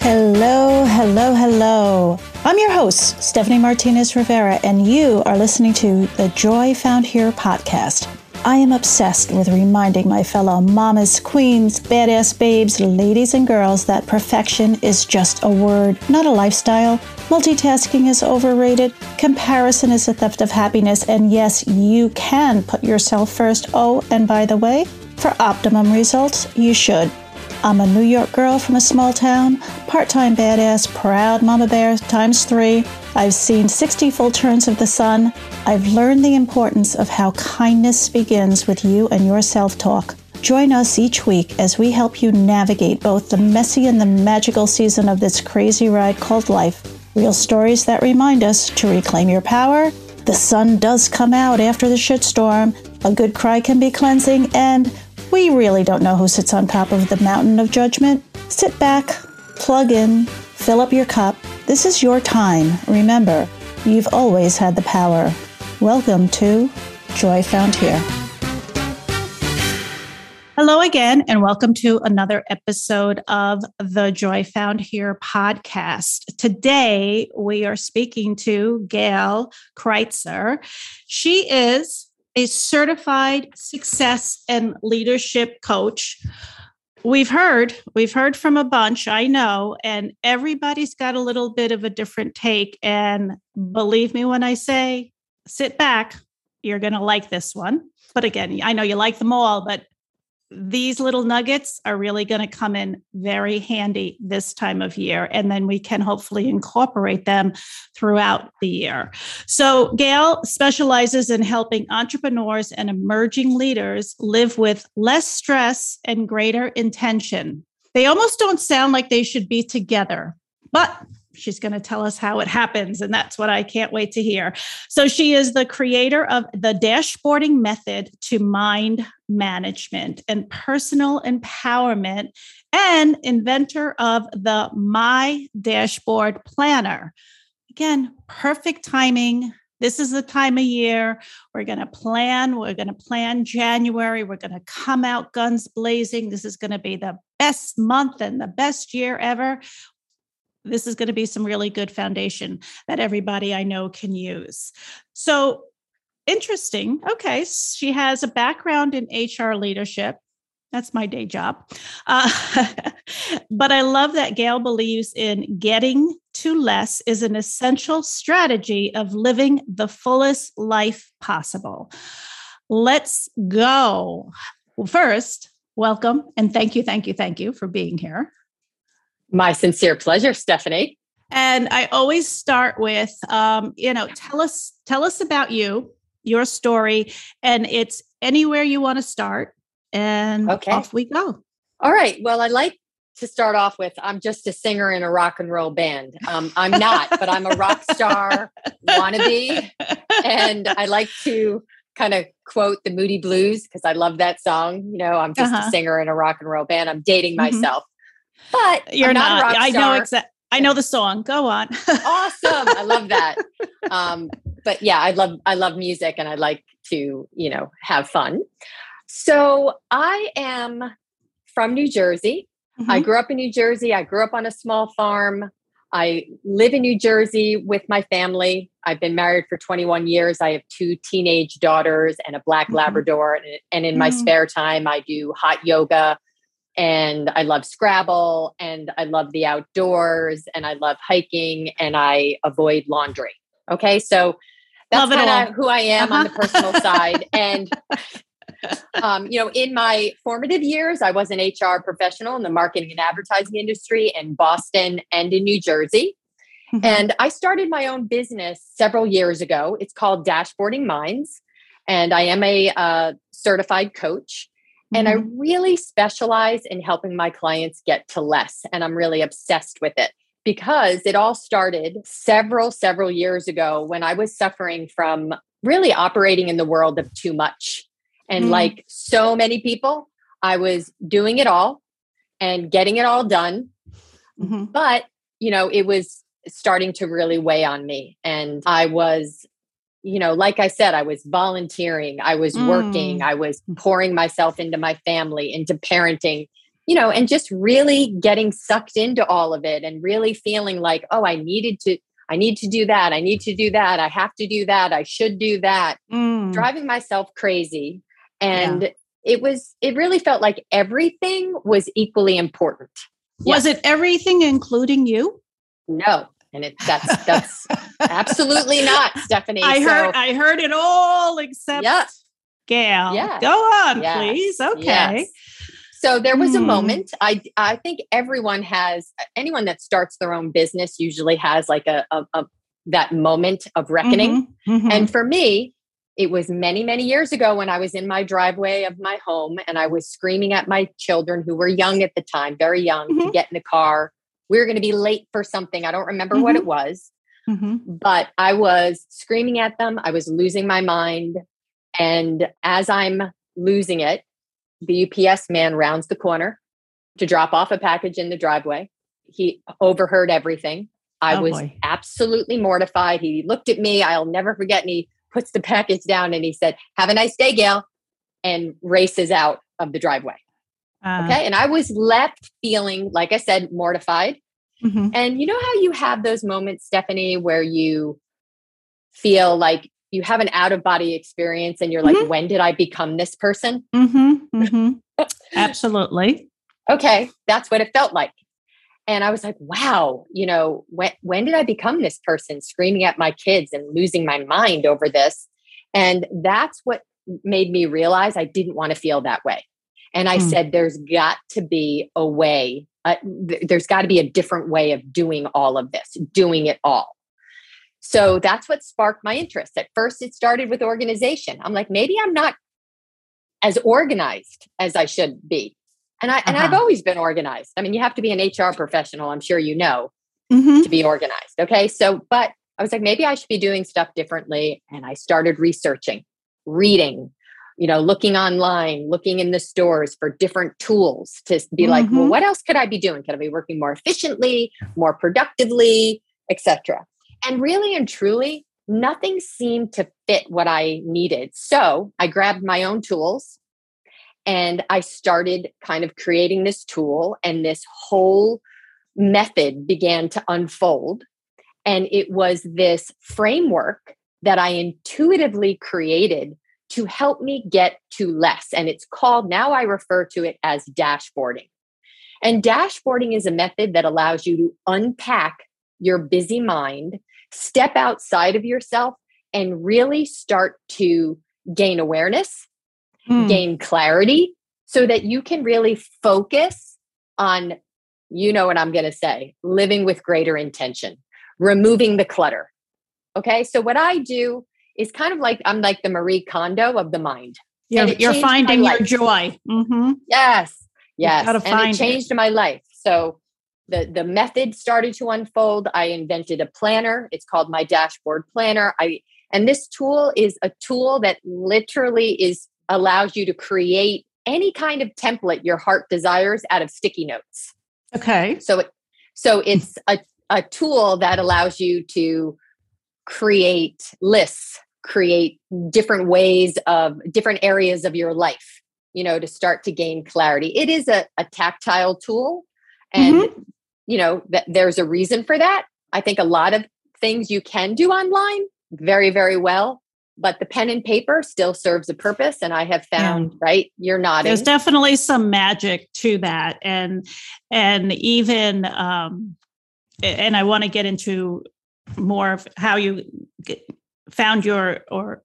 Hello, hello, hello. I'm your host, Stephanie Martinez Rivera, and you are listening to the Joy Found Here podcast. I am obsessed with reminding my fellow mamas, queens, badass babes, ladies, and girls that perfection is just a word, not a lifestyle. Multitasking is overrated, comparison is a theft of happiness, and yes, you can put yourself first. Oh, and by the way, for optimum results, you should. I'm a New York girl from a small town, part time badass, proud mama bear times three. I've seen 60 full turns of the sun. I've learned the importance of how kindness begins with you and your self talk. Join us each week as we help you navigate both the messy and the magical season of this crazy ride called life. Real stories that remind us to reclaim your power. The sun does come out after the shitstorm. A good cry can be cleansing, and we really don't know who sits on top of the mountain of judgment. Sit back, plug in, fill up your cup. This is your time. Remember, you've always had the power. Welcome to Joy Found Here. Hello again, and welcome to another episode of the Joy Found Here podcast. Today, we are speaking to Gail Kreitzer. She is a certified success and leadership coach. We've heard, we've heard from a bunch, I know, and everybody's got a little bit of a different take. And believe me when I say, sit back, you're going to like this one. But again, I know you like them all, but these little nuggets are really going to come in very handy this time of year. And then we can hopefully incorporate them throughout the year. So, Gail specializes in helping entrepreneurs and emerging leaders live with less stress and greater intention. They almost don't sound like they should be together, but she's going to tell us how it happens and that's what i can't wait to hear. So she is the creator of the dashboarding method to mind management and personal empowerment and inventor of the my dashboard planner. Again perfect timing. This is the time of year. We're going to plan we're going to plan january. We're going to come out guns blazing. This is going to be the best month and the best year ever this is going to be some really good foundation that everybody I know can use. So interesting. Okay. She has a background in HR leadership. That's my day job. Uh, but I love that Gail believes in getting to less is an essential strategy of living the fullest life possible. Let's go. Well, first, welcome and thank you, thank you, thank you for being here. My sincere pleasure, Stephanie. And I always start with, um, you know, tell us tell us about you, your story, and it's anywhere you want to start. And okay. off we go. All right. Well, I like to start off with I'm just a singer in a rock and roll band. Um, I'm not, but I'm a rock star wannabe. And I like to kind of quote the Moody Blues because I love that song. You know, I'm just uh-huh. a singer in a rock and roll band. I'm dating mm-hmm. But you're not. not I know exactly. I know the song. Go on. awesome. I love that. Um, but yeah, I love I love music and I like to, you know, have fun. So I am from New Jersey. Mm-hmm. I grew up in New Jersey. I grew up on a small farm. I live in New Jersey with my family. I've been married for 21 years. I have two teenage daughters and a black mm-hmm. Labrador. And, and in mm-hmm. my spare time, I do hot yoga and I love Scrabble and I love the outdoors and I love hiking and I avoid laundry. Okay. So that's kind of who I am uh-huh. on the uh-huh. personal side. And, um, you know, in my formative years, I was an HR professional in the marketing and advertising industry in Boston and in New Jersey. Mm-hmm. And I started my own business several years ago. It's called Dashboarding Minds. And I am a uh, certified coach. And mm-hmm. I really specialize in helping my clients get to less. And I'm really obsessed with it because it all started several, several years ago when I was suffering from really operating in the world of too much. And mm-hmm. like so many people, I was doing it all and getting it all done. Mm-hmm. But, you know, it was starting to really weigh on me. And I was, you know, like I said, I was volunteering, I was mm. working, I was pouring myself into my family, into parenting, you know, and just really getting sucked into all of it and really feeling like, oh, I needed to. I need to do that. I need to do that. I have to do that. I should do that. Mm. Driving myself crazy. And yeah. it was, it really felt like everything was equally important. Was it everything, including you? No, and it that's that's absolutely not stephanie i so, heard i heard it all except yeah. gail yeah go on yes. please okay yes. so there was a hmm. moment i i think everyone has anyone that starts their own business usually has like a, a, a that moment of reckoning mm-hmm. Mm-hmm. and for me it was many many years ago when i was in my driveway of my home and i was screaming at my children who were young at the time very young mm-hmm. to get in the car we were going to be late for something. I don't remember mm-hmm. what it was, mm-hmm. but I was screaming at them. I was losing my mind. And as I'm losing it, the UPS man rounds the corner to drop off a package in the driveway. He overheard everything. I oh, was boy. absolutely mortified. He looked at me. I'll never forget. And he puts the package down and he said, Have a nice day, Gail, and races out of the driveway. Uh, okay. And I was left feeling, like I said, mortified. Mm-hmm. And you know how you have those moments, Stephanie, where you feel like you have an out of body experience and you're mm-hmm. like, when did I become this person? Mm-hmm. mm-hmm. Absolutely. okay. That's what it felt like. And I was like, wow, you know, when when did I become this person screaming at my kids and losing my mind over this? And that's what made me realize I didn't want to feel that way. And I mm. said, there's got to be a way, uh, th- there's got to be a different way of doing all of this, doing it all. So that's what sparked my interest. At first, it started with organization. I'm like, maybe I'm not as organized as I should be. And I uh-huh. and I've uh-huh. always been organized. I mean, you have to be an HR professional, I'm sure you know, mm-hmm. to be organized. Okay. So, but I was like, maybe I should be doing stuff differently. And I started researching, reading, you know looking online looking in the stores for different tools to be mm-hmm. like well mm-hmm. what else could i be doing could i be working more efficiently more productively etc and really and truly nothing seemed to fit what i needed so i grabbed my own tools and i started kind of creating this tool and this whole method began to unfold and it was this framework that i intuitively created to help me get to less. And it's called, now I refer to it as dashboarding. And dashboarding is a method that allows you to unpack your busy mind, step outside of yourself, and really start to gain awareness, mm. gain clarity, so that you can really focus on, you know what I'm going to say, living with greater intention, removing the clutter. Okay. So, what I do is kind of like I'm like the Marie Kondo of the mind. You're, you're finding your joy. Mm-hmm. Yes, yes, and it changed it. my life. So the the method started to unfold. I invented a planner. It's called my dashboard planner. I and this tool is a tool that literally is allows you to create any kind of template your heart desires out of sticky notes. Okay. So it so it's a, a tool that allows you to create lists create different ways of different areas of your life you know to start to gain clarity it is a, a tactile tool and mm-hmm. you know that there's a reason for that i think a lot of things you can do online very very well but the pen and paper still serves a purpose and i have found yeah. right you're not there's definitely some magic to that and and even um and i want to get into more of how you found your or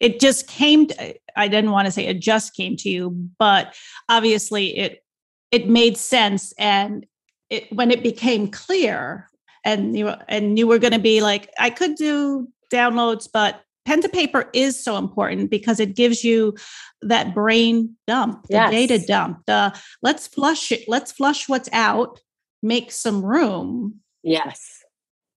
it just came to, i didn't want to say it just came to you but obviously it it made sense and it when it became clear and you and you were going to be like i could do downloads but pen to paper is so important because it gives you that brain dump the yes. data dump the let's flush it let's flush what's out make some room yes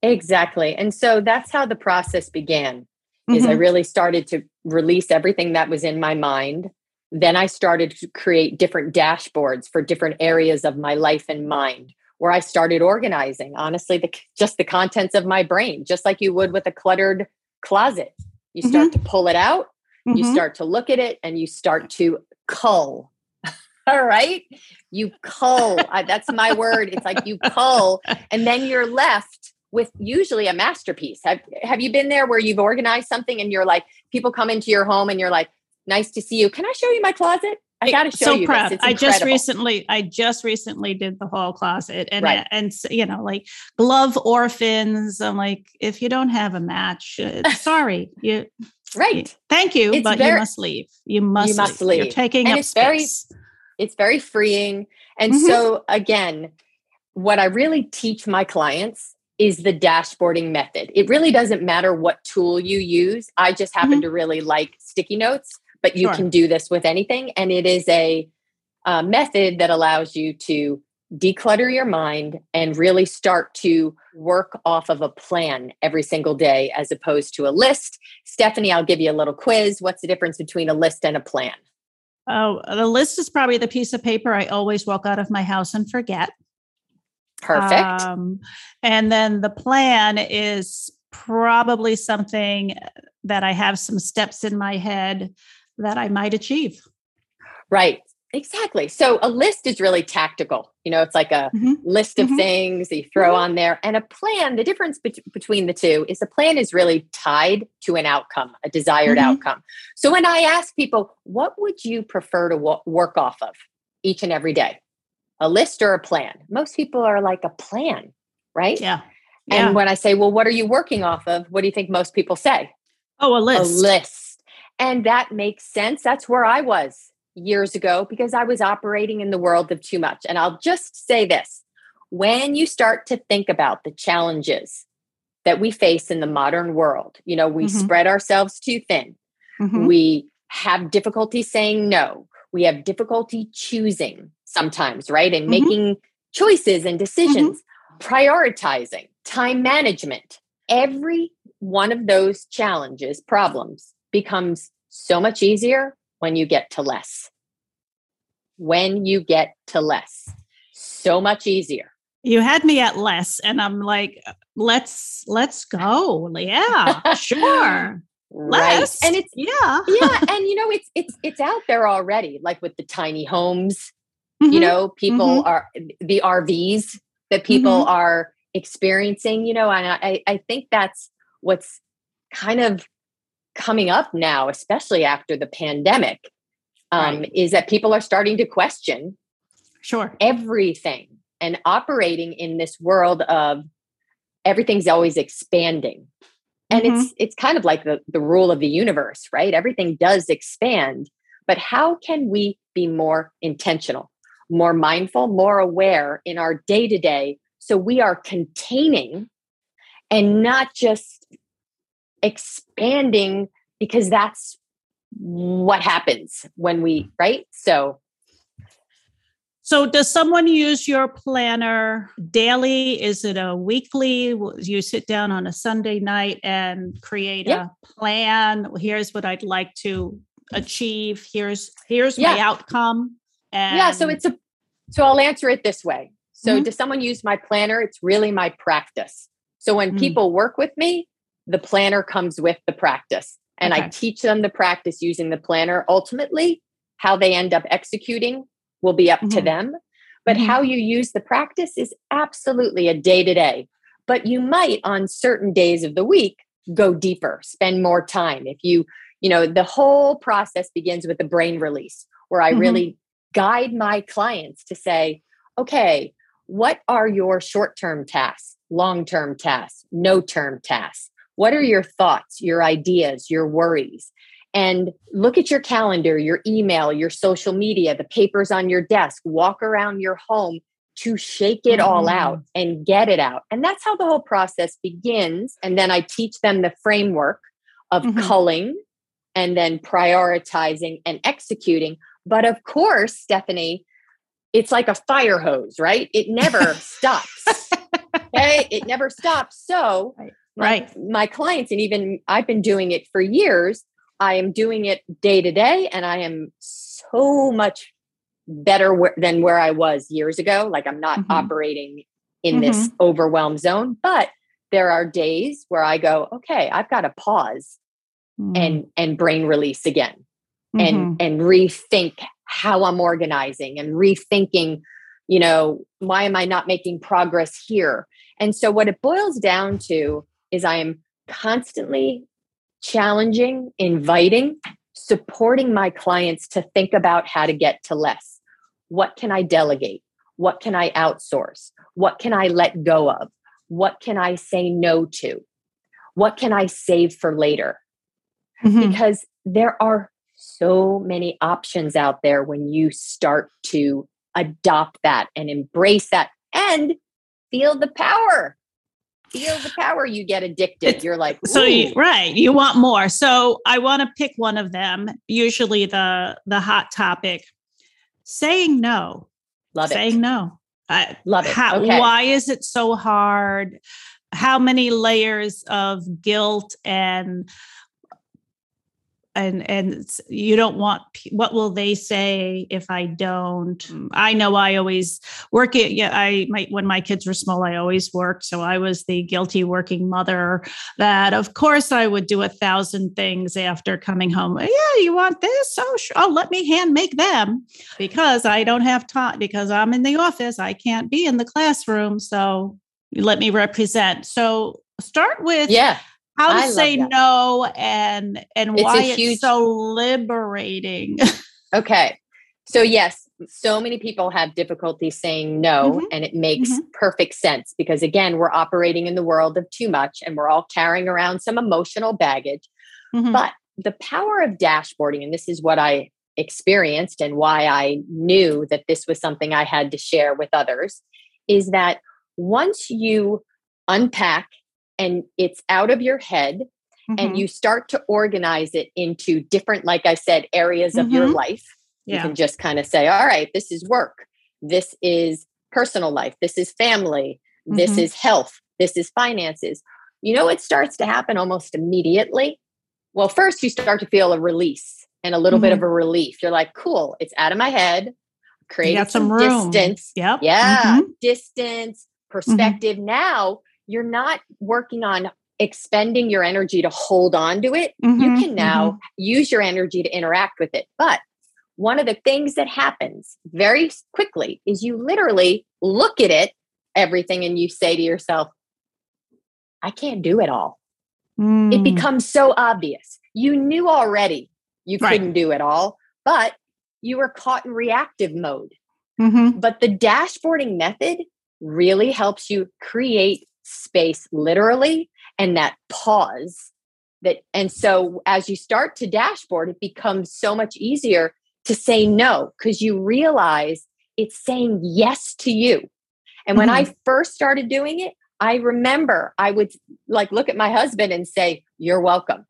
Exactly. And so that's how the process began. Mm-hmm. Is I mm-hmm. really started to release everything that was in my mind. Then I started to create different dashboards for different areas of my life and mind where I started organizing, honestly, the, just the contents of my brain, just like you would with a cluttered closet. You start mm-hmm. to pull it out, mm-hmm. you start to look at it, and you start to cull. All right. You cull. I, that's my word. It's like you cull, and then you're left with usually a masterpiece. Have, have you been there where you've organized something and you're like, people come into your home and you're like, nice to see you. Can I show you my closet? I got to show so you. Proud. I just recently, I just recently did the whole closet, and right. and you know, like glove orphans. I'm like, if you don't have a match, uh, sorry, you right. thank you, it's but very, you must leave. You must. You must leave. leave. You're taking and up it's space. very, it's very freeing. And mm-hmm. so again, what I really teach my clients is the dashboarding method. It really doesn't matter what tool you use. I just happen mm-hmm. to really like sticky notes, but you sure. can do this with anything. And it is a, a method that allows you to declutter your mind and really start to work off of a plan every single day as opposed to a list. Stephanie, I'll give you a little quiz. What's the difference between a list and a plan? Oh, the list is probably the piece of paper I always walk out of my house and forget. Perfect. Um, and then the plan is probably something that I have some steps in my head that I might achieve. Right. Exactly. So a list is really tactical. You know, it's like a mm-hmm. list of mm-hmm. things that you throw mm-hmm. on there. And a plan, the difference be- between the two is a plan is really tied to an outcome, a desired mm-hmm. outcome. So when I ask people, what would you prefer to w- work off of each and every day? A list or a plan. Most people are like a plan, right? Yeah. yeah. And when I say, well, what are you working off of? What do you think most people say? Oh, a list. A list. And that makes sense. That's where I was years ago because I was operating in the world of too much. And I'll just say this when you start to think about the challenges that we face in the modern world, you know, we mm-hmm. spread ourselves too thin, mm-hmm. we have difficulty saying no, we have difficulty choosing sometimes, right? And mm-hmm. making choices and decisions, mm-hmm. prioritizing, time management. Every one of those challenges, problems becomes so much easier when you get to less. When you get to less, so much easier. You had me at less, and I'm like, let's let's go. Yeah, sure right and it's yeah yeah and you know it's it's it's out there already like with the tiny homes mm-hmm. you know people mm-hmm. are the rvs that people mm-hmm. are experiencing you know and i i think that's what's kind of coming up now especially after the pandemic um, right. is that people are starting to question sure everything and operating in this world of everything's always expanding and mm-hmm. it's it's kind of like the the rule of the universe right everything does expand but how can we be more intentional more mindful more aware in our day to day so we are containing and not just expanding because that's what happens when we right so so, does someone use your planner daily? Is it a weekly? You sit down on a Sunday night and create a plan. Here's what I'd like to achieve. Here's here's yeah. my outcome. And yeah, so it's a so I'll answer it this way. So, mm-hmm. does someone use my planner? It's really my practice. So, when mm-hmm. people work with me, the planner comes with the practice, and okay. I teach them the practice using the planner. Ultimately, how they end up executing will be up mm-hmm. to them. But mm-hmm. how you use the practice is absolutely a day to day. But you might on certain days of the week go deeper, spend more time. If you, you know, the whole process begins with the brain release, where I mm-hmm. really guide my clients to say, okay, what are your short term tasks, long term tasks, no term tasks? What are your thoughts, your ideas, your worries? and look at your calendar, your email, your social media, the papers on your desk, walk around your home to shake it all out mm. and get it out. And that's how the whole process begins. And then I teach them the framework of mm-hmm. culling and then prioritizing and executing. But of course, Stephanie, it's like a fire hose, right? It never stops. Okay. It never stops. So, right. right. My, my clients, and even I've been doing it for years, I am doing it day to day and I am so much better than where I was years ago. Like I'm not mm-hmm. operating in mm-hmm. this overwhelm zone. But there are days where I go, okay, I've got to pause mm-hmm. and and brain release again and mm-hmm. and rethink how I'm organizing and rethinking, you know, why am I not making progress here? And so what it boils down to is I am constantly challenging, inviting, supporting my clients to think about how to get to less. What can I delegate? What can I outsource? What can I let go of? What can I say no to? What can I save for later? Mm-hmm. Because there are so many options out there when you start to adopt that and embrace that and feel the power. Feel the power you get addicted. It's, you're like Ooh. so you, right you want more. So i want to pick one of them usually the the hot topic. Saying no. Love saying it. Saying no. I, love it. how, okay. why is it so hard? How many layers of guilt and and and you don't want what will they say if i don't? Mm. i know i always work it yeah i might when my kids were small i always worked so i was the guilty working mother that of course i would do a thousand things after coming home. Yeah you want this? Oh sure. oh let me hand make them. Because i don't have time because i'm in the office i can't be in the classroom so let me represent. So start with yeah how to say no and and it's why huge... it's so liberating. okay. So yes, so many people have difficulty saying no mm-hmm. and it makes mm-hmm. perfect sense because again, we're operating in the world of too much and we're all carrying around some emotional baggage. Mm-hmm. But the power of dashboarding and this is what I experienced and why I knew that this was something I had to share with others is that once you unpack and it's out of your head mm-hmm. and you start to organize it into different like i said areas of mm-hmm. your life yeah. you can just kind of say all right this is work this is personal life this is family mm-hmm. this is health this is finances you know it starts to happen almost immediately well first you start to feel a release and a little bit of mm-hmm. a relief you're like cool it's out of my head create some, some distance yep. yeah mm-hmm. distance mm-hmm. perspective now you're not working on expending your energy to hold on to it. Mm-hmm, you can now mm-hmm. use your energy to interact with it. But one of the things that happens very quickly is you literally look at it, everything, and you say to yourself, I can't do it all. Mm. It becomes so obvious. You knew already you right. couldn't do it all, but you were caught in reactive mode. Mm-hmm. But the dashboarding method really helps you create space literally and that pause that and so as you start to dashboard it becomes so much easier to say no because you realize it's saying yes to you and when mm-hmm. i first started doing it i remember i would like look at my husband and say you're welcome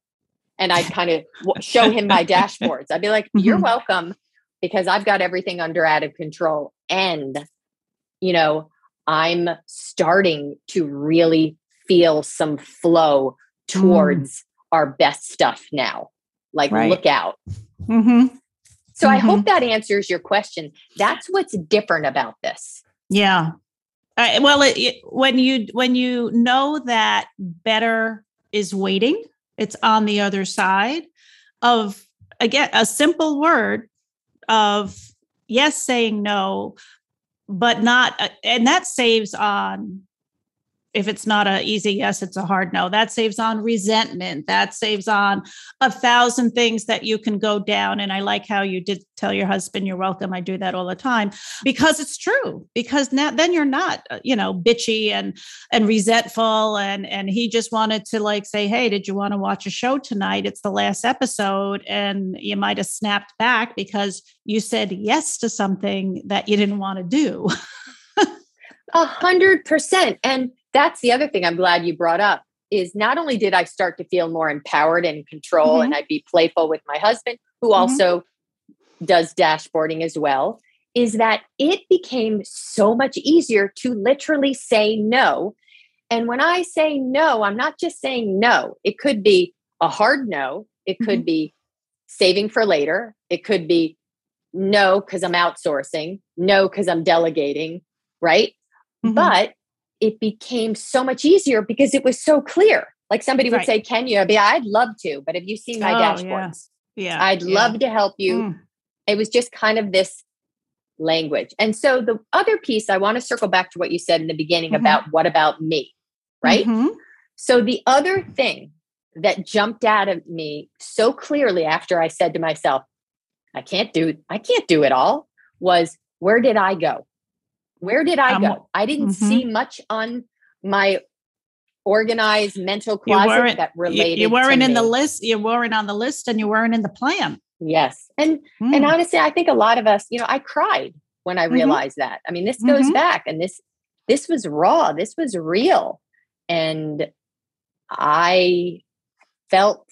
and i'd kind of show him my dashboards i'd be like you're mm-hmm. welcome because i've got everything under out of control and you know I'm starting to really feel some flow mm. towards mm. our best stuff now. Like, right. look out. Mm-hmm. So mm-hmm. I hope that answers your question. That's what's different about this. Yeah. Uh, well, it, it, when you when you know that better is waiting, it's on the other side of again a simple word of yes saying no but not uh, and that saves on if it's not a easy yes it's a hard no. That saves on resentment. That saves on a thousand things that you can go down. And i like how you did tell your husband you're welcome. I do that all the time. Because it's true. Because now then you're not uh, you know bitchy and and resentful. And and he just wanted to like say hey did you want to watch a show tonight? It's the last episode. And you might have snapped back because you said yes to something that you didn't want to do. A hundred percent. And that's the other thing I'm glad you brought up is not only did I start to feel more empowered and control mm-hmm. and I'd be playful with my husband, who mm-hmm. also does dashboarding as well, is that it became so much easier to literally say no. And when I say no, I'm not just saying no. It could be a hard no. It could mm-hmm. be saving for later. It could be no, because I'm outsourcing. No, because I'm delegating. Right. Mm-hmm. But it became so much easier because it was so clear. Like somebody would Right. say, Can you? I'd be, I'd love to, but have you seen my Oh, dashboards? yeah. I'd yeah. love to help you. Mm, It was just kind of this language. And so the other piece, I want to circle back to what you said in the beginning Mhm. about what about me, right? mhm. So the other thing that jumped out at me so clearly after I said to myself, I can't do I can't do it all was where did I go? Where did I Um, go? I didn't mhm. see much on my organized mental You closet that related you to weren't in the list. You weren't on the list, and you weren't in the plan. Yes. And Mm. and honestly, I think a lot of us, you know, I cried when I Mhm. realized that. I mean, this goes Mhm. back and this this was raw, this was real. And I felt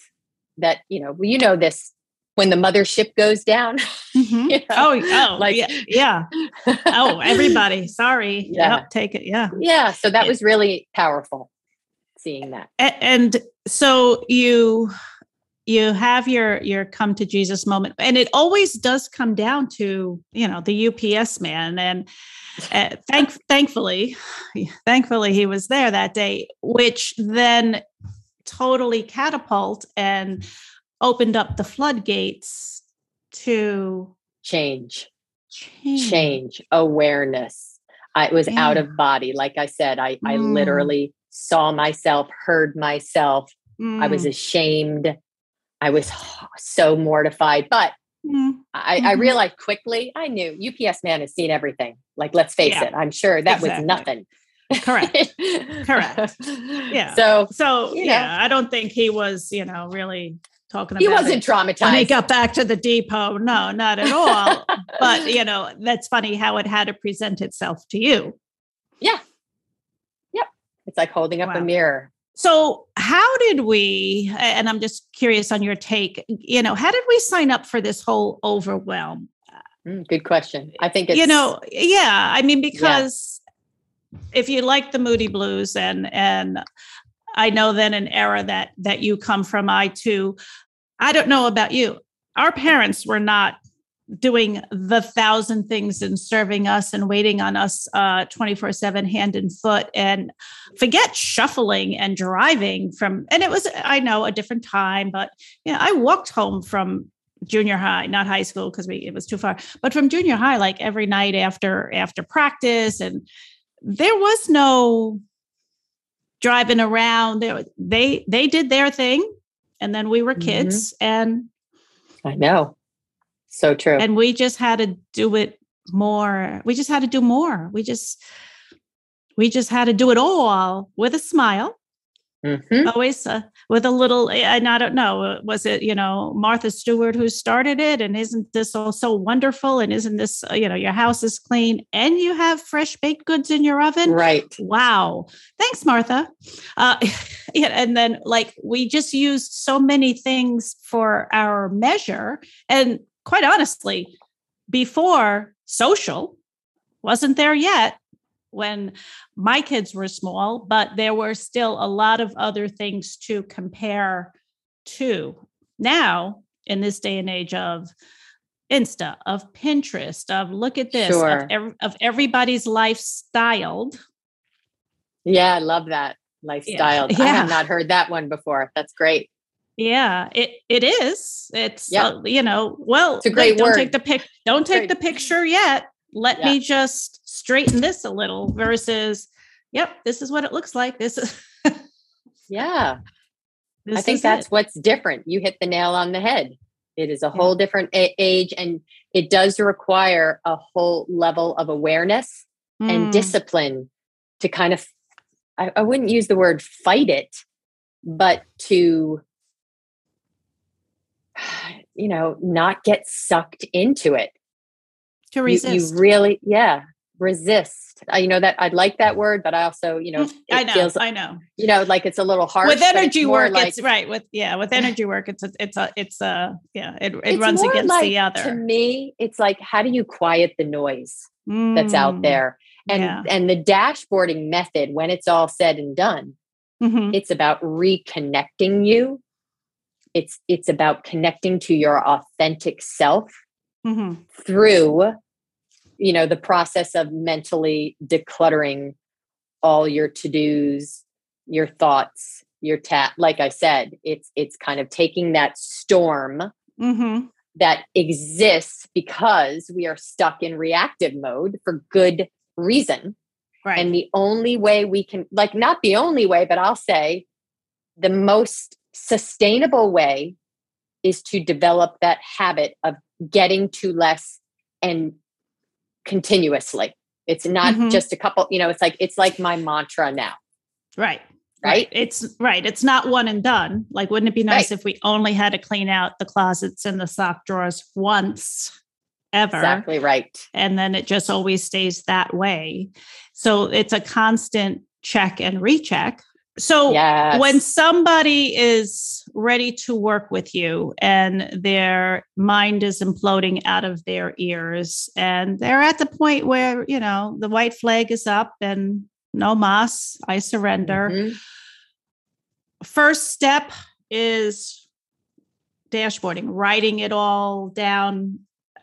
that, you know, you know this when the mothership goes down. Mhm. you know, Oh, oh, like- yeah, yeah. Oh, everybody. Sorry. Yeah. Yep, take it. Yeah. yeah, so that was really powerful seeing that. And so you you have your your come to jesus moment and it always does come down to you know the ups man and uh, thank thankfully thankfully he was there that day which then totally catapult and opened up the floodgates to Change, change, change, awareness. I was out of body. Like I said, I I Mm. literally saw myself, heard myself, I was Mm, ashamed. I was so mortified, but mm, I, I Mhm. realized quickly. I knew UPS man has seen everything. Like, let's face Yeah. it. I'm sure that Exactly. was nothing. correct Correct. Yeah. So so you know. yeah i don't think he was you know really talking about he it. wasn't traumatized. when he got back to the depot. No, not at all. but you know, that's funny how it had to present itself to you. Yeah. Yep. It's like holding up Wow. a mirror. So, how did we? And I'm just curious on your take. You know, how did we sign up for this whole overwhelm? Mm, good question. I think it's you know, yeah. I mean, because if you like the Moody Blues, and and I know then an era that that you come from, I too. I don't know about you. Our parents were not doing the thousand things and serving us and waiting on us uh 24 7 hand and foot and forget shuffling and driving from and it was i know a different time but you know i walked home from junior high not high school because we it was too far but from junior high like every night after after practice and there was no driving around they they did their thing and then we were Mhm. kids and I know. So true. and we just had to do it more we just had to do more we just we just had to do it all with a smile Mhm. always uh, with a little and i don't know uh, was it you know martha stewart who started it? And isn't this all so wonderful? And isn't this uh, you know your house is clean and you have fresh baked goods in your oven? Right. wow. Thanks martha. Uh, yeah, and then like we just used so many things for our measure. And quite honestly before social wasn't there yet when my kids were small but there were still a lot of other things to compare to now in this day and age of insta of pinterest of look at this Sure. of, ev- of everybody's life styled Yeah, I love that lifestyle. I Yeah. have not heard that one before. That's great. Yeah, it it is. It's Yeah. uh, you know, well, It's a great don't word. take the pic don't take Great. the picture yet. Let Yeah. me just straighten this a little versus yep, this is what it looks like. This is Yeah. this I think that's it. what's different. You hit the nail on the head. It is a whole different a- age and it does require a whole level of awareness and Mm, discipline to kind of I, I wouldn't use the word fight it, but to you know, not get sucked into it. to You- resist. You, really, yeah, resist. I, you know that I like that word, but I also, you know, Mm, I know, feels, I know. you know, like it's a little hard With but it's energy work, like, it's right. With yeah, with energy work, it's a, it's a, it's a, yeah, it, it runs against like, the other. To me, it's like, how do you quiet the noise that's out Mm, there? And yeah. and the dashboarding method, when it's all said and done, Mhm. it's about reconnecting you. It's it's about connecting to your authentic self Mhm. through, you know, the process of mentally decluttering all your to-dos, your thoughts, your tat. Like I said, it's it's kind of taking that storm Mm-hmm. that exists because we are stuck in reactive mode for good reason. Right. And the only way we can, like, not the only way, but I'll say the most sustainable way is to develop that habit of getting to less and continuously. It's not Mhm. just a couple, you know, it's like, it's like my mantra now, right. right? It's right. It's not one and done. Like, wouldn't it be nice if we only had to clean out the closets and the sock drawers once ever? Exactly right. And then it just always stays that way. So it's a constant check and recheck. So Yes. when somebody is ready to work with you and their mind is imploding out of their ears and they're at the point where, you know, the white flag is up and no mas, I surrender. Mhm. First step is dashboarding, writing it all down,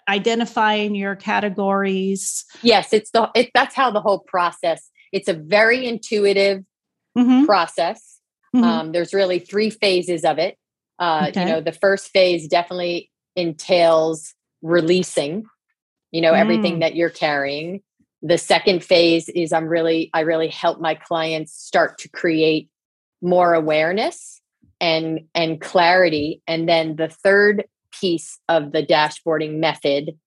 identifying your categories. Yes, it's the, it, that's how the whole process, it's a very intuitive Mhm, process. mhm. Um, there's really three phases of it. Uh, Okay. You know, the first phase definitely entails releasing, you know, everything Mm. that you're carrying. The second phase is I'm really, I really help my clients start to create more awareness and and clarity. And then the third piece of the dashboarding method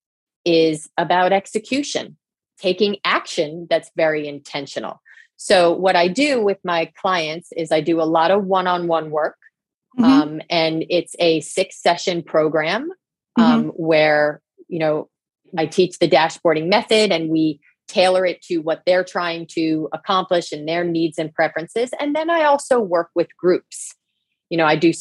is about execution, taking action that's very intentional. So, what I do with my clients is I do a lot of one on one work. Mhm. Um, and it's a six session program um, where, you know, I teach the dashboarding method and we tailor it to what they're trying to accomplish and their needs and preferences. And then I also work with groups. You know, I do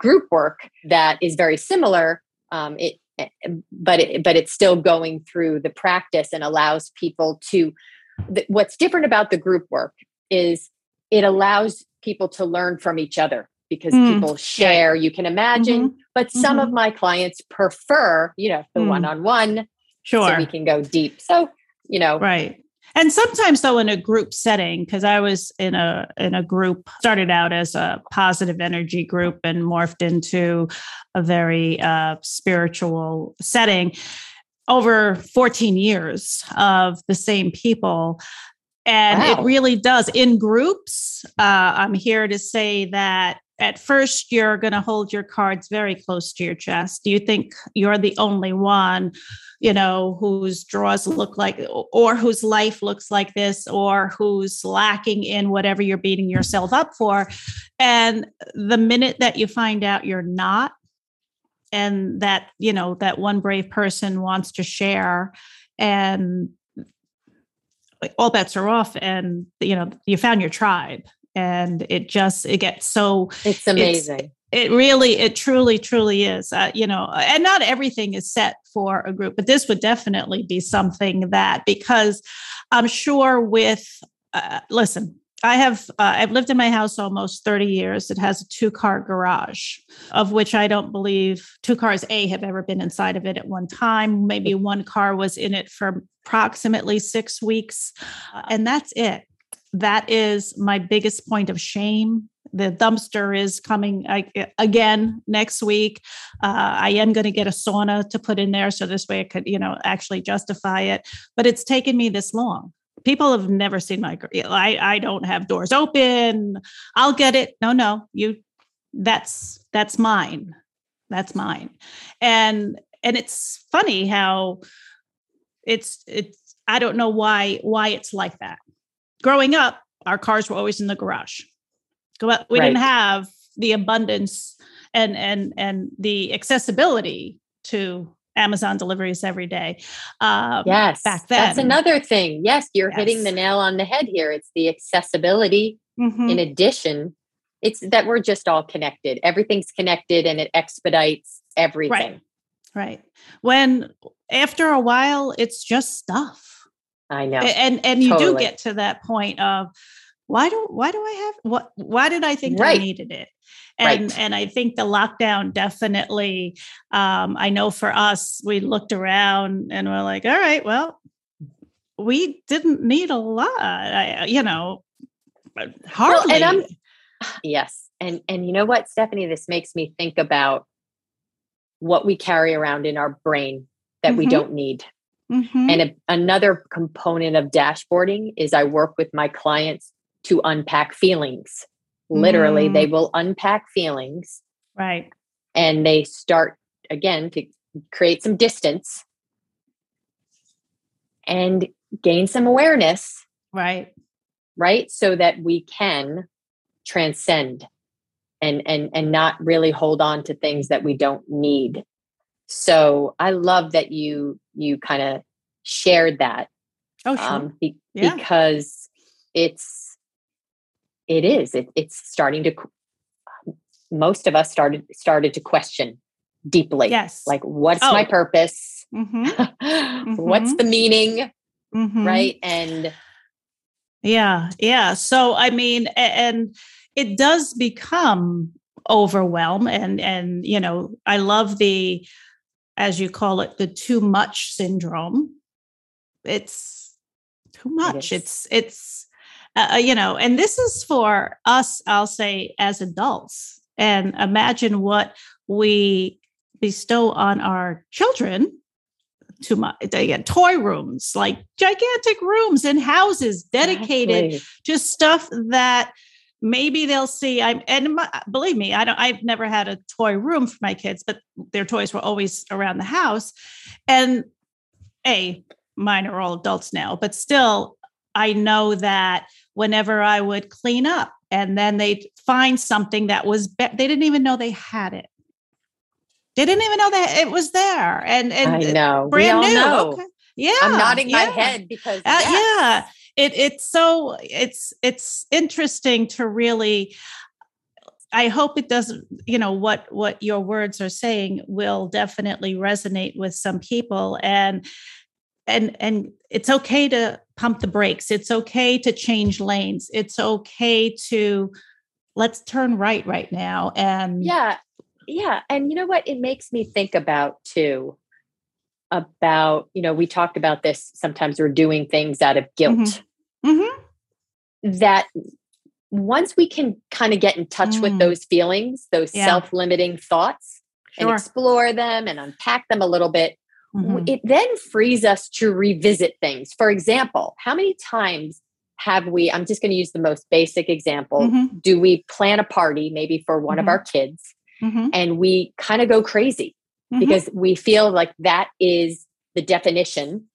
group work that is very similar. Um, it, eh, but it, but it's still going through the practice and allows people to th- what's different about the group work is it allows people to learn from each other because Mm, people share you can imagine Mhm. but some of my clients prefer you know the Mm. one-on-one Sure. so we can go deep so you know Right. And sometimes though in a group setting, because I was in a in a group, started out as a positive energy group and morphed into a very uh, spiritual setting over 14 years of the same people. And Wow. it really does in groups. Uh, I'm here to say that at first you're going to hold your cards very close to your chest. Do you think you're the only one you know, whose draws look like, or whose life looks like this, or who's lacking in whatever you're beating yourself up for. And the minute that you find out you're not, and that, you know, that one brave person wants to share, and all bets are off, and, you know, you found your tribe. And it just, it gets so it's amazing it really it truly truly is uh, you know and not everything is set for a group but this would definitely be something that because i'm sure with uh, listen i have uh, i've lived in my house almost 30 years it has a two car garage of which i don't believe two cars a have ever been inside of it at one time maybe one car was in it for approximately six weeks and that's it that is my biggest point of shame the dumpster is coming again next week. Uh, I am going to get a sauna to put in there, so this way I could, you know, actually justify it. But it's taken me this long. People have never seen my. I I don't have doors open. I'll get it. No, no, you. That's that's mine. That's mine. And and it's funny how it's it's. I don't know why why it's like that. Growing up, our cars were always in the garage Go. we right. didn't have the abundance and and and the accessibility to Amazon deliveries every day. Um, yes, back then that's another thing. Yes, you're yes. hitting the nail on the head here. It's the accessibility. Mm-hmm. In addition, it's that we're just all connected. Everything's connected, and it expedites everything. Right. Right. When after a while, it's just stuff. I know, and and you totally. do get to that point of why do why do I have what why did I think right. I needed it? And right. and I think the lockdown definitely um, I know for us we looked around and we're like, all right, well, we didn't need a lot, you know, hardly. Well, and I'm, yes. And, and you know what, Stephanie, this makes me think about what we carry around in our brain that mm-hmm. we don't need. Mm-hmm. And a, another component of dashboarding is I work with my clients to unpack feelings. Literally, mm. they will unpack feelings. Right. And they start again to create some distance and gain some awareness. Right. Right. So that we can transcend and and and not really hold on to things that we don't need so i love that you you kind of shared that oh sure. Um, be, yeah. because it's it is. It, it's starting to most of us started started to question deeply. Yes. Like what's oh. my purpose? Mm-hmm. mm-hmm. what's the meaning? Mm-hmm. right? And yeah. Yeah. So i mean and it does become overwhelm and and you know i love the as you call it the too much syndrome. It's too much. it it's it's uh, uh, you know and this is for us i'll say as adults. And imagine what we bestow on our children much they get toy rooms like gigantic rooms in houses dedicated exactly. to stuff that maybe they'll see. I'm and my, believe me i don't i've never had a toy room for my kids but their toys were always around the house. And a mine are all adults now but still i know that whenever i would clean up and then they'd find something that was be- they didn't even know they had it they didn't even know that it was there and and i know brand new know. Okay. yeah i'm nodding yeah. my head because uh, yes. yeah it it's so it's it's interesting to really I hope it doesn't, you know, what what your words are saying will definitely resonate with some people and and and it's okay to pump the brakes. It's okay to change lanes. It's okay to let's turn right right now and Yeah. Yeah, and you know what it makes me think about too about, you know, we talked about this sometimes we're doing things out of guilt. Mm-hmm. Mm-hmm. That once we can kind of get in touch mm. with those feelings, those yeah. self limiting thoughts, sure. and explore them and unpack them a little bit, mm-hmm. it then frees us to revisit things. For example, how many times have we, I'm just going to use the most basic example, mm-hmm. do we plan a party maybe for one of mm-hmm. our kids mm-hmm. and we kind of go crazy? mm-hmm. because we feel like that is the definition.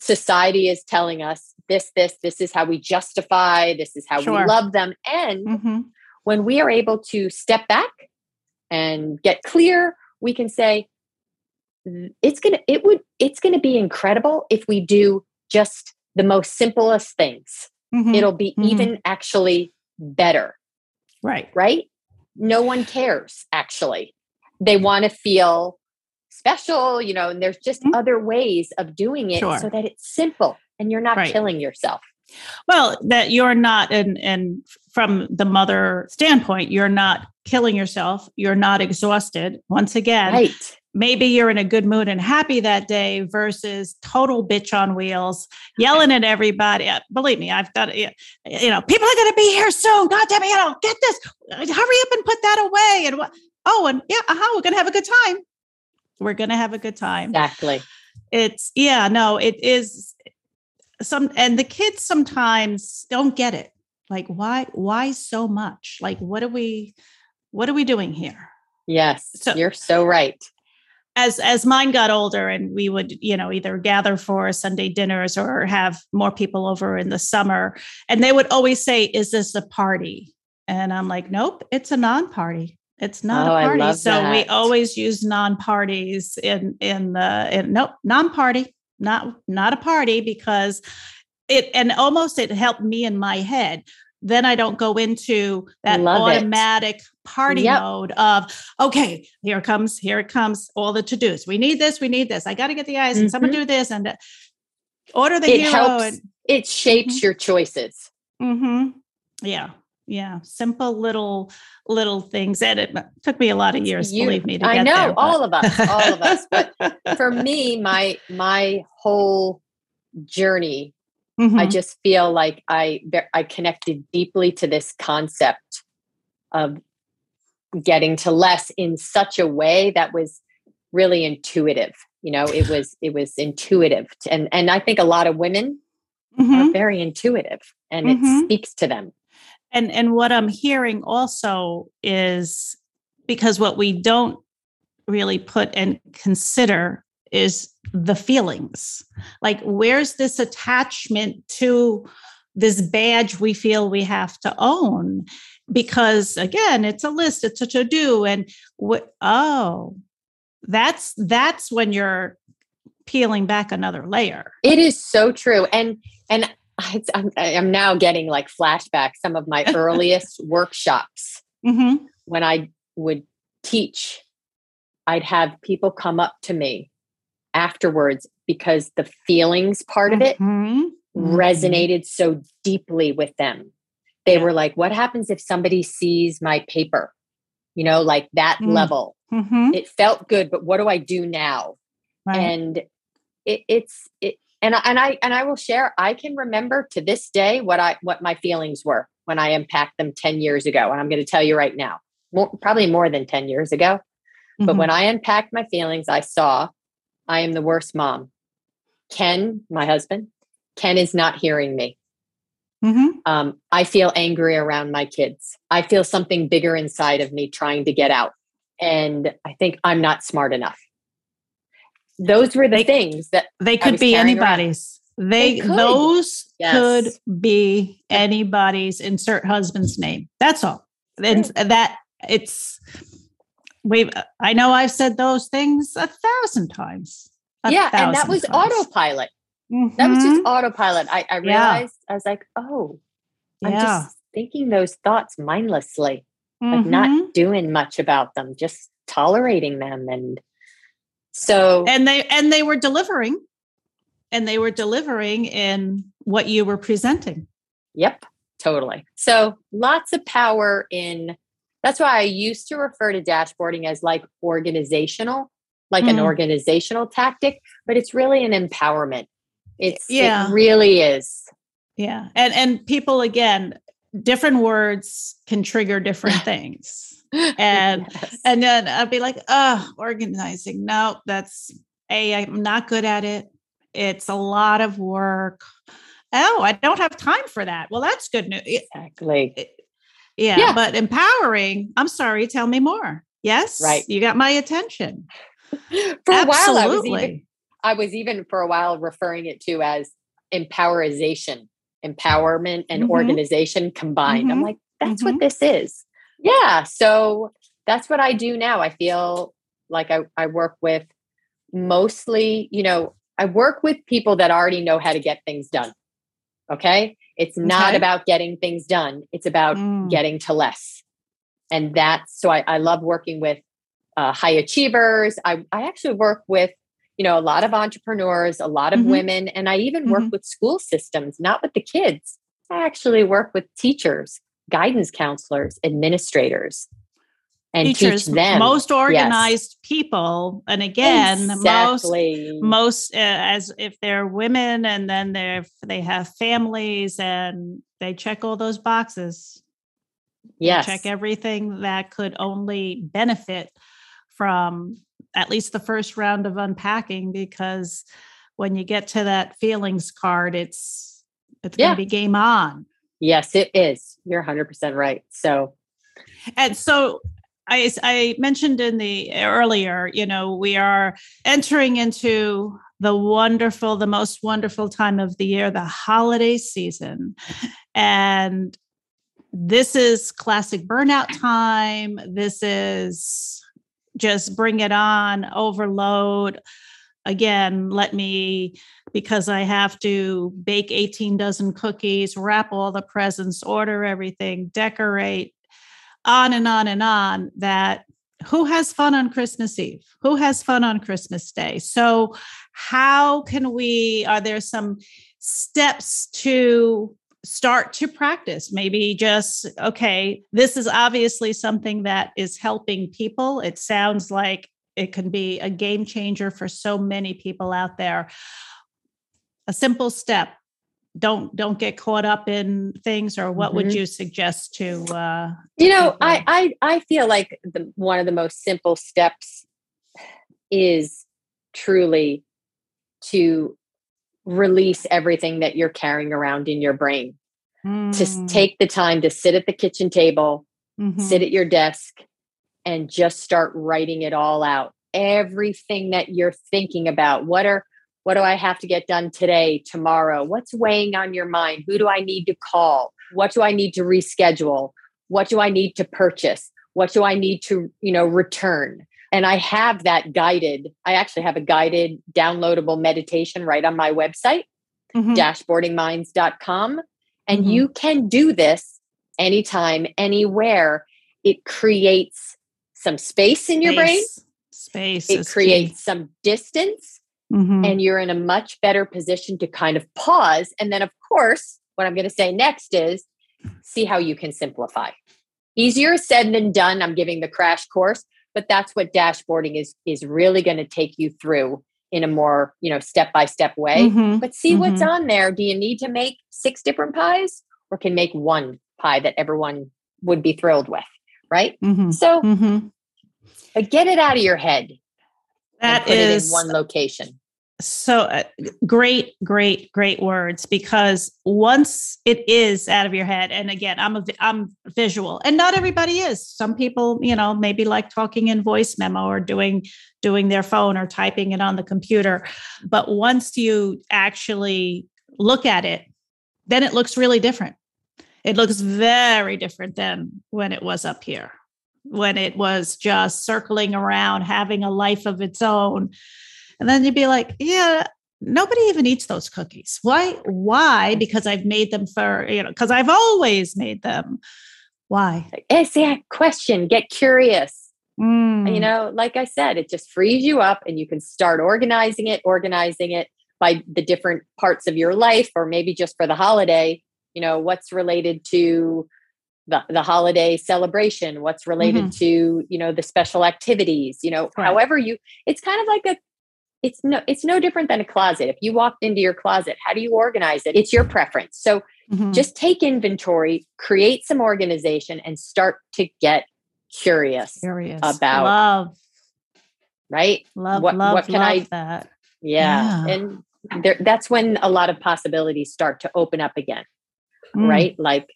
Society is telling us this, this, this is how we justify, this is how sure. we love them. And mm-hmm. when we are able to step back and get clear, we can say, it's gonna it would it's gonna be incredible if we do just the most simplest things mm-hmm. it'll be mm-hmm. even actually better right right no one cares actually they want to feel special, you know, and there's just mm-hmm. other ways of doing it sure. so that it's simple and you're not right. killing yourself. Well, that you're not, and and from the mother standpoint, you're not killing yourself. You're not exhausted. Once again, right. Maybe you're in a good mood and happy that day versus total bitch on wheels, yelling at everybody. Uh, believe me, I've got, you know, people are going to be here soon. God damn it, you know, get this, hurry up and put that away. And what? Oh, and yeah, uh huh, we're going to have a good time. We're going to have a good time. Exactly. It's, yeah, no, it is some, and the kids sometimes don't get it. Like, why, why so much? Like, what are we, what are we doing here? Yes. So, you're so right as as mine got older and we would you know either gather for sunday dinners or have more people over in the summer and they would always say is this a party and i'm like nope it's a non-party it's not oh, a party. So that. we always use non-parties in in the in nope, non-party, not not a party because it and almost it helped me in my head. Then I don't go into that love automatic it. party yep. mode of okay, here it comes, here it comes, all the to-dos. We need this, we need this. I got to get the eyes mm-hmm. and someone mm-hmm. do this and order the it hero. Helps, and, it shapes mm-hmm. your choices. Mm-hmm. Yeah yeah simple little little things and it took me a lot of years you, believe me to i know there, all of us all of us but for me my my whole journey Mm-hmm. I just feel like I I connected deeply to this concept of getting to less in such a way that was really intuitive. You know, it was it was intuitive, and and I think a lot of women mm-hmm. are very intuitive, and mm-hmm. it speaks to them. And and what I'm hearing also is because what we don't really put and consider is the feelings. Like, where's this attachment to this badge we feel we have to own? Because again, it's a list, it's a to do. And what, oh, that's that's when you're peeling back another layer. It is so true. And, and, I'm, I'm now getting like flashbacks some of my earliest workshops mm-hmm. when I would teach I'd have people come up to me afterwards because the feelings part of it mm-hmm. mm-hmm. resonated so deeply with them. They yeah. were like, What happens if somebody sees my paper? You know, like that mm-hmm. level. Mm-hmm. It felt good, but what do I do now? Right. And it, it's it and and I and I will share I can remember to this day what I what my feelings were when I unpacked them 10 years ago and I'm going to tell you right now more, probably more than 10 years ago but mm-hmm. when I unpacked my feelings I saw I am the worst mom. Ken, my husband, Ken is not hearing me. Mm-hmm. Um, I feel angry around my kids. I feel something bigger inside of me trying to get out. And I think I'm not smart enough. Those were the they, things that they could be anybody's. They, they could. those yes. could be anybody's insert husband's name. That's all. And that it's we've i know i've said those things a thousand times a yeah thousand and that was times. autopilot mm-hmm. that was just mm-hmm. autopilot i, I realized yeah. i was like oh i'm yeah. just thinking those thoughts mindlessly mm-hmm. like not mm-hmm. doing much about them just tolerating them and so and they and they were delivering and they were delivering in what you were presenting yep totally so lots of power in that's why I used to refer to dashboarding as like organizational, like mm. an organizational tactic, but it's really an empowerment. It's yeah. it really is. Yeah. And and people again, different words can trigger different things. And yes. and then I'd be like, oh, organizing. No, that's a I'm not good at it. It's a lot of work. Oh, I don't have time for that. Well, that's good news. Exactly. Yeah, yeah. But empowering, I'm sorry, tell me more. Yes. Right. You got my attention. for a while, I was even I was even for a while referring it to as empowerization, empowerment and mm-hmm. organization combined. Mm-hmm. I'm like, that's mm-hmm. what this is. Yeah. So that's what I do now. I feel like I, I work with mostly, you know, I work with people that already know how to get things done. Okay. It's not okay. about getting things done, it's about mm. getting to less. And that's so I, I love working with uh, high achievers. I, I actually work with, you know, a lot of entrepreneurs, a lot of mm-hmm. women, and I even work mm-hmm. with school systems, not with the kids. I actually work with teachers, guidance counselors, administrators and teachers, teach them most organized yes. people and again exactly. most most uh, as if they're women and then they're they have families and they check all those boxes yes they check everything that could only benefit from at least the first round of unpacking because when you get to that feelings card it's it's yeah. going to be game on yes it is you're 100% right so and so I, I mentioned in the earlier, you know, we are entering into the wonderful, the most wonderful time of the year, the holiday season. And this is classic burnout time. This is just bring it on, overload. Again, let me, because I have to bake 18 dozen cookies, wrap all the presents, order everything, decorate, on and on and on that who has fun on Christmas Eve? Who has fun on Christmas Day? So, how can we, are there some steps to start to practice? Maybe just, okay, this is obviously something that is helping people. It sounds like it can be a game changer for so many people out there. A simple step don't don't get caught up in things or what mm-hmm. would you suggest to uh you know I, I i feel like the one of the most simple steps is truly to release everything that you're carrying around in your brain mm. to take the time to sit at the kitchen table mm-hmm. sit at your desk and just start writing it all out everything that you're thinking about what are what do I have to get done today, tomorrow? What's weighing on your mind? Who do I need to call? What do I need to reschedule? What do I need to purchase? What do I need to, you know, return? And I have that guided. I actually have a guided downloadable meditation right on my website, mm-hmm. dashboardingminds.com. And mm-hmm. you can do this anytime, anywhere. It creates some space in space. your brain. Space. It creates key. some distance Mm-hmm. And you're in a much better position to kind of pause. And then, of course, what I'm going to say next is see how you can simplify. Easier said than done. I'm giving the crash course, but that's what dashboarding is is really going to take you through in a more you know step by step way. Mm-hmm. But see mm-hmm. what's on there. Do you need to make six different pies, or can make one pie that everyone would be thrilled with? Right. Mm-hmm. So, mm-hmm. but get it out of your head. That is one location. So uh, great great great words because once it is out of your head and again i'm a i'm visual and not everybody is. Some people you know maybe like talking in voice memo or doing doing their phone or typing it on the computer but once you actually look at it then it looks really different. It looks very different than when it was up here when it was just circling around having a life of its own and then you'd be like, yeah, nobody even eats those cookies. Why? Why? Because I've made them for, you know, because I've always made them. Why? It's that question. Get curious. Mm. You know, like I said, it just frees you up and you can start organizing it, organizing it by the different parts of your life, or maybe just for the holiday, you know, what's related to the, the holiday celebration, what's related mm-hmm. to, you know, the special activities, you know, right. however you, it's kind of like a it's no it's no different than a closet if you walked into your closet how do you organize it it's your preference so mm-hmm. just take inventory create some organization and start to get curious, curious. about love right love what, love, what can love i that yeah, yeah. and there, that's when a lot of possibilities start to open up again mm. right like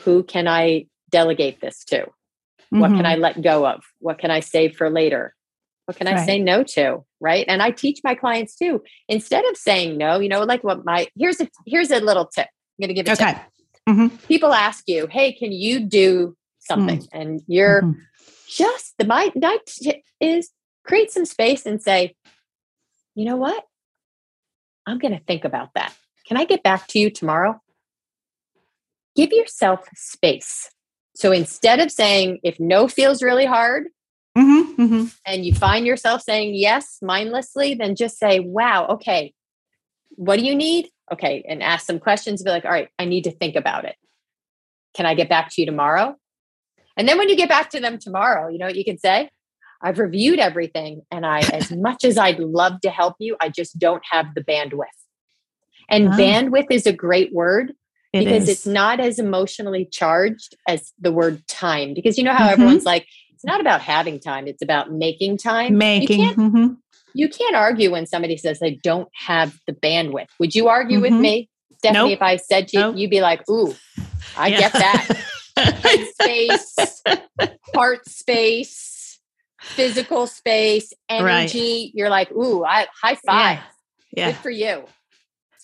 who can i delegate this to mm-hmm. what can mm-hmm. i let go of what can i save for later what can I right. say no to? Right. And I teach my clients too. Instead of saying no, you know, like what my here's a here's a little tip. I'm gonna give a okay. tip. Mm-hmm. People ask you, hey, can you do something? Mm. And you're mm-hmm. just the my night tip is create some space and say, you know what? I'm gonna think about that. Can I get back to you tomorrow? Give yourself space. So instead of saying, if no feels really hard, mm-hmm, mm-hmm. and you find yourself saying yes mindlessly, then just say, wow, okay, what do you need? Okay. And ask some questions. Be like, all right, I need to think about it. Can I get back to you tomorrow? And then when you get back to them tomorrow, you know what you can say? I've reviewed everything. And I, as much as I'd love to help you, I just don't have the bandwidth. And oh. bandwidth is a great word it because is. it's not as emotionally charged as the word time. Because you know how mm-hmm. everyone's like, it's not about having time it's about making time making you can't, mm-hmm. you can't argue when somebody says they don't have the bandwidth would you argue mm-hmm. with me stephanie nope. if i said to you nope. you'd be like ooh i yeah. get that space heart space physical space energy right. you're like ooh I, high five yeah. yeah. good for you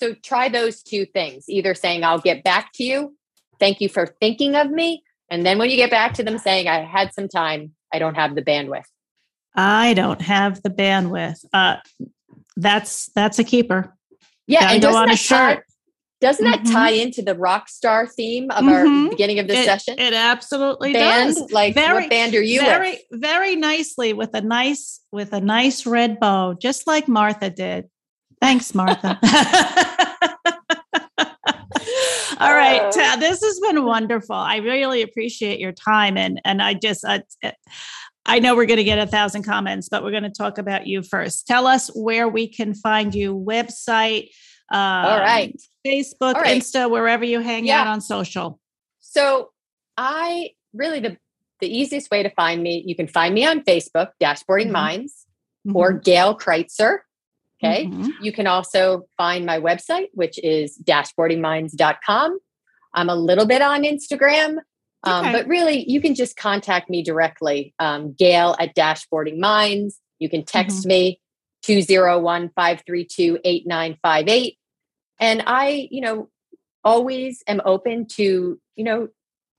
so try those two things either saying i'll get back to you thank you for thinking of me and then when you get back to them saying, I had some time, I don't have the bandwidth. I don't have the bandwidth. Uh, that's that's a keeper. Yeah, Gotta and doesn't that, tie, doesn't mm-hmm. that tie into the rock star theme of mm-hmm. our beginning of this it, session? It absolutely band, does. Like very, what band are you very, with? Very nicely with a nice with a nice red bow, just like Martha did. Thanks, Martha. All right, uh, this has been wonderful. I really appreciate your time, and and I just I, I know we're going to get a thousand comments, but we're going to talk about you first. Tell us where we can find you, website, Um, All right. Facebook, right. Insta, wherever you hang yeah. out on social. So I really the the easiest way to find me, you can find me on Facebook, Dashboarding mm-hmm. Minds, mm-hmm. or Gail Kreitzer. Okay. Mm-hmm. You can also find my website, which is dashboardingminds.com. I'm a little bit on Instagram, um, okay. but really you can just contact me directly, um, Gail at Dashboarding Minds. You can text mm-hmm. me 201 532 8958. And I, you know, always am open to, you know,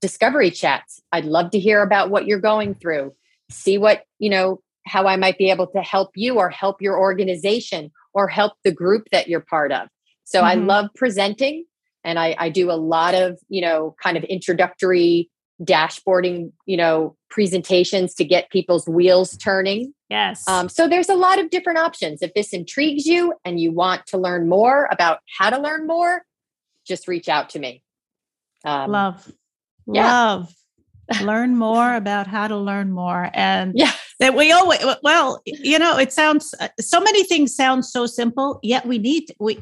discovery chats. I'd love to hear about what you're going through, see what, you know, how I might be able to help you or help your organization or help the group that you're part of. So mm-hmm. I love presenting and I, I do a lot of, you know, kind of introductory dashboarding, you know, presentations to get people's wheels turning. Yes. Um, so there's a lot of different options. If this intrigues you and you want to learn more about how to learn more, just reach out to me. Um, Love yeah. love learn more about how to learn more and yeah. that we always well you know it sounds uh, so many things sound so simple yet we need we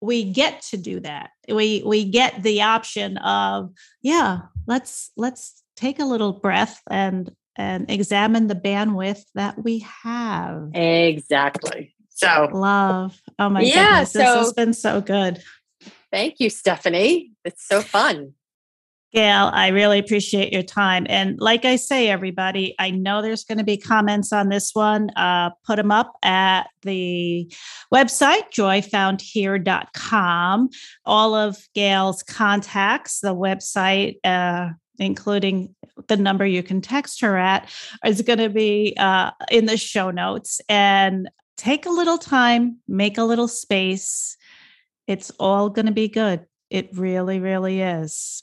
we get to do that. We we get the option of yeah let's let's take a little breath and and examine the bandwidth that we have. Exactly. So love. Oh my yeah, goodness this so, has been so good. Thank you stephanie. It's so fun Gail, I really appreciate your time. And like I say, everybody, I know there's going to be comments on this one. Uh, put them up at the website, joyfoundhere.com. All of Gail's contacts, the website, uh, including the number you can text her at, is going to be uh, in the show notes. And take a little time, make a little space. It's all going to be good. It really, really is.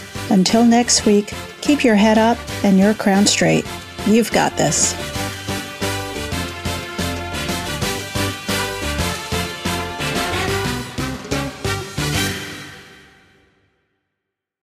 Until next week, keep your head up and your crown straight. You've got this.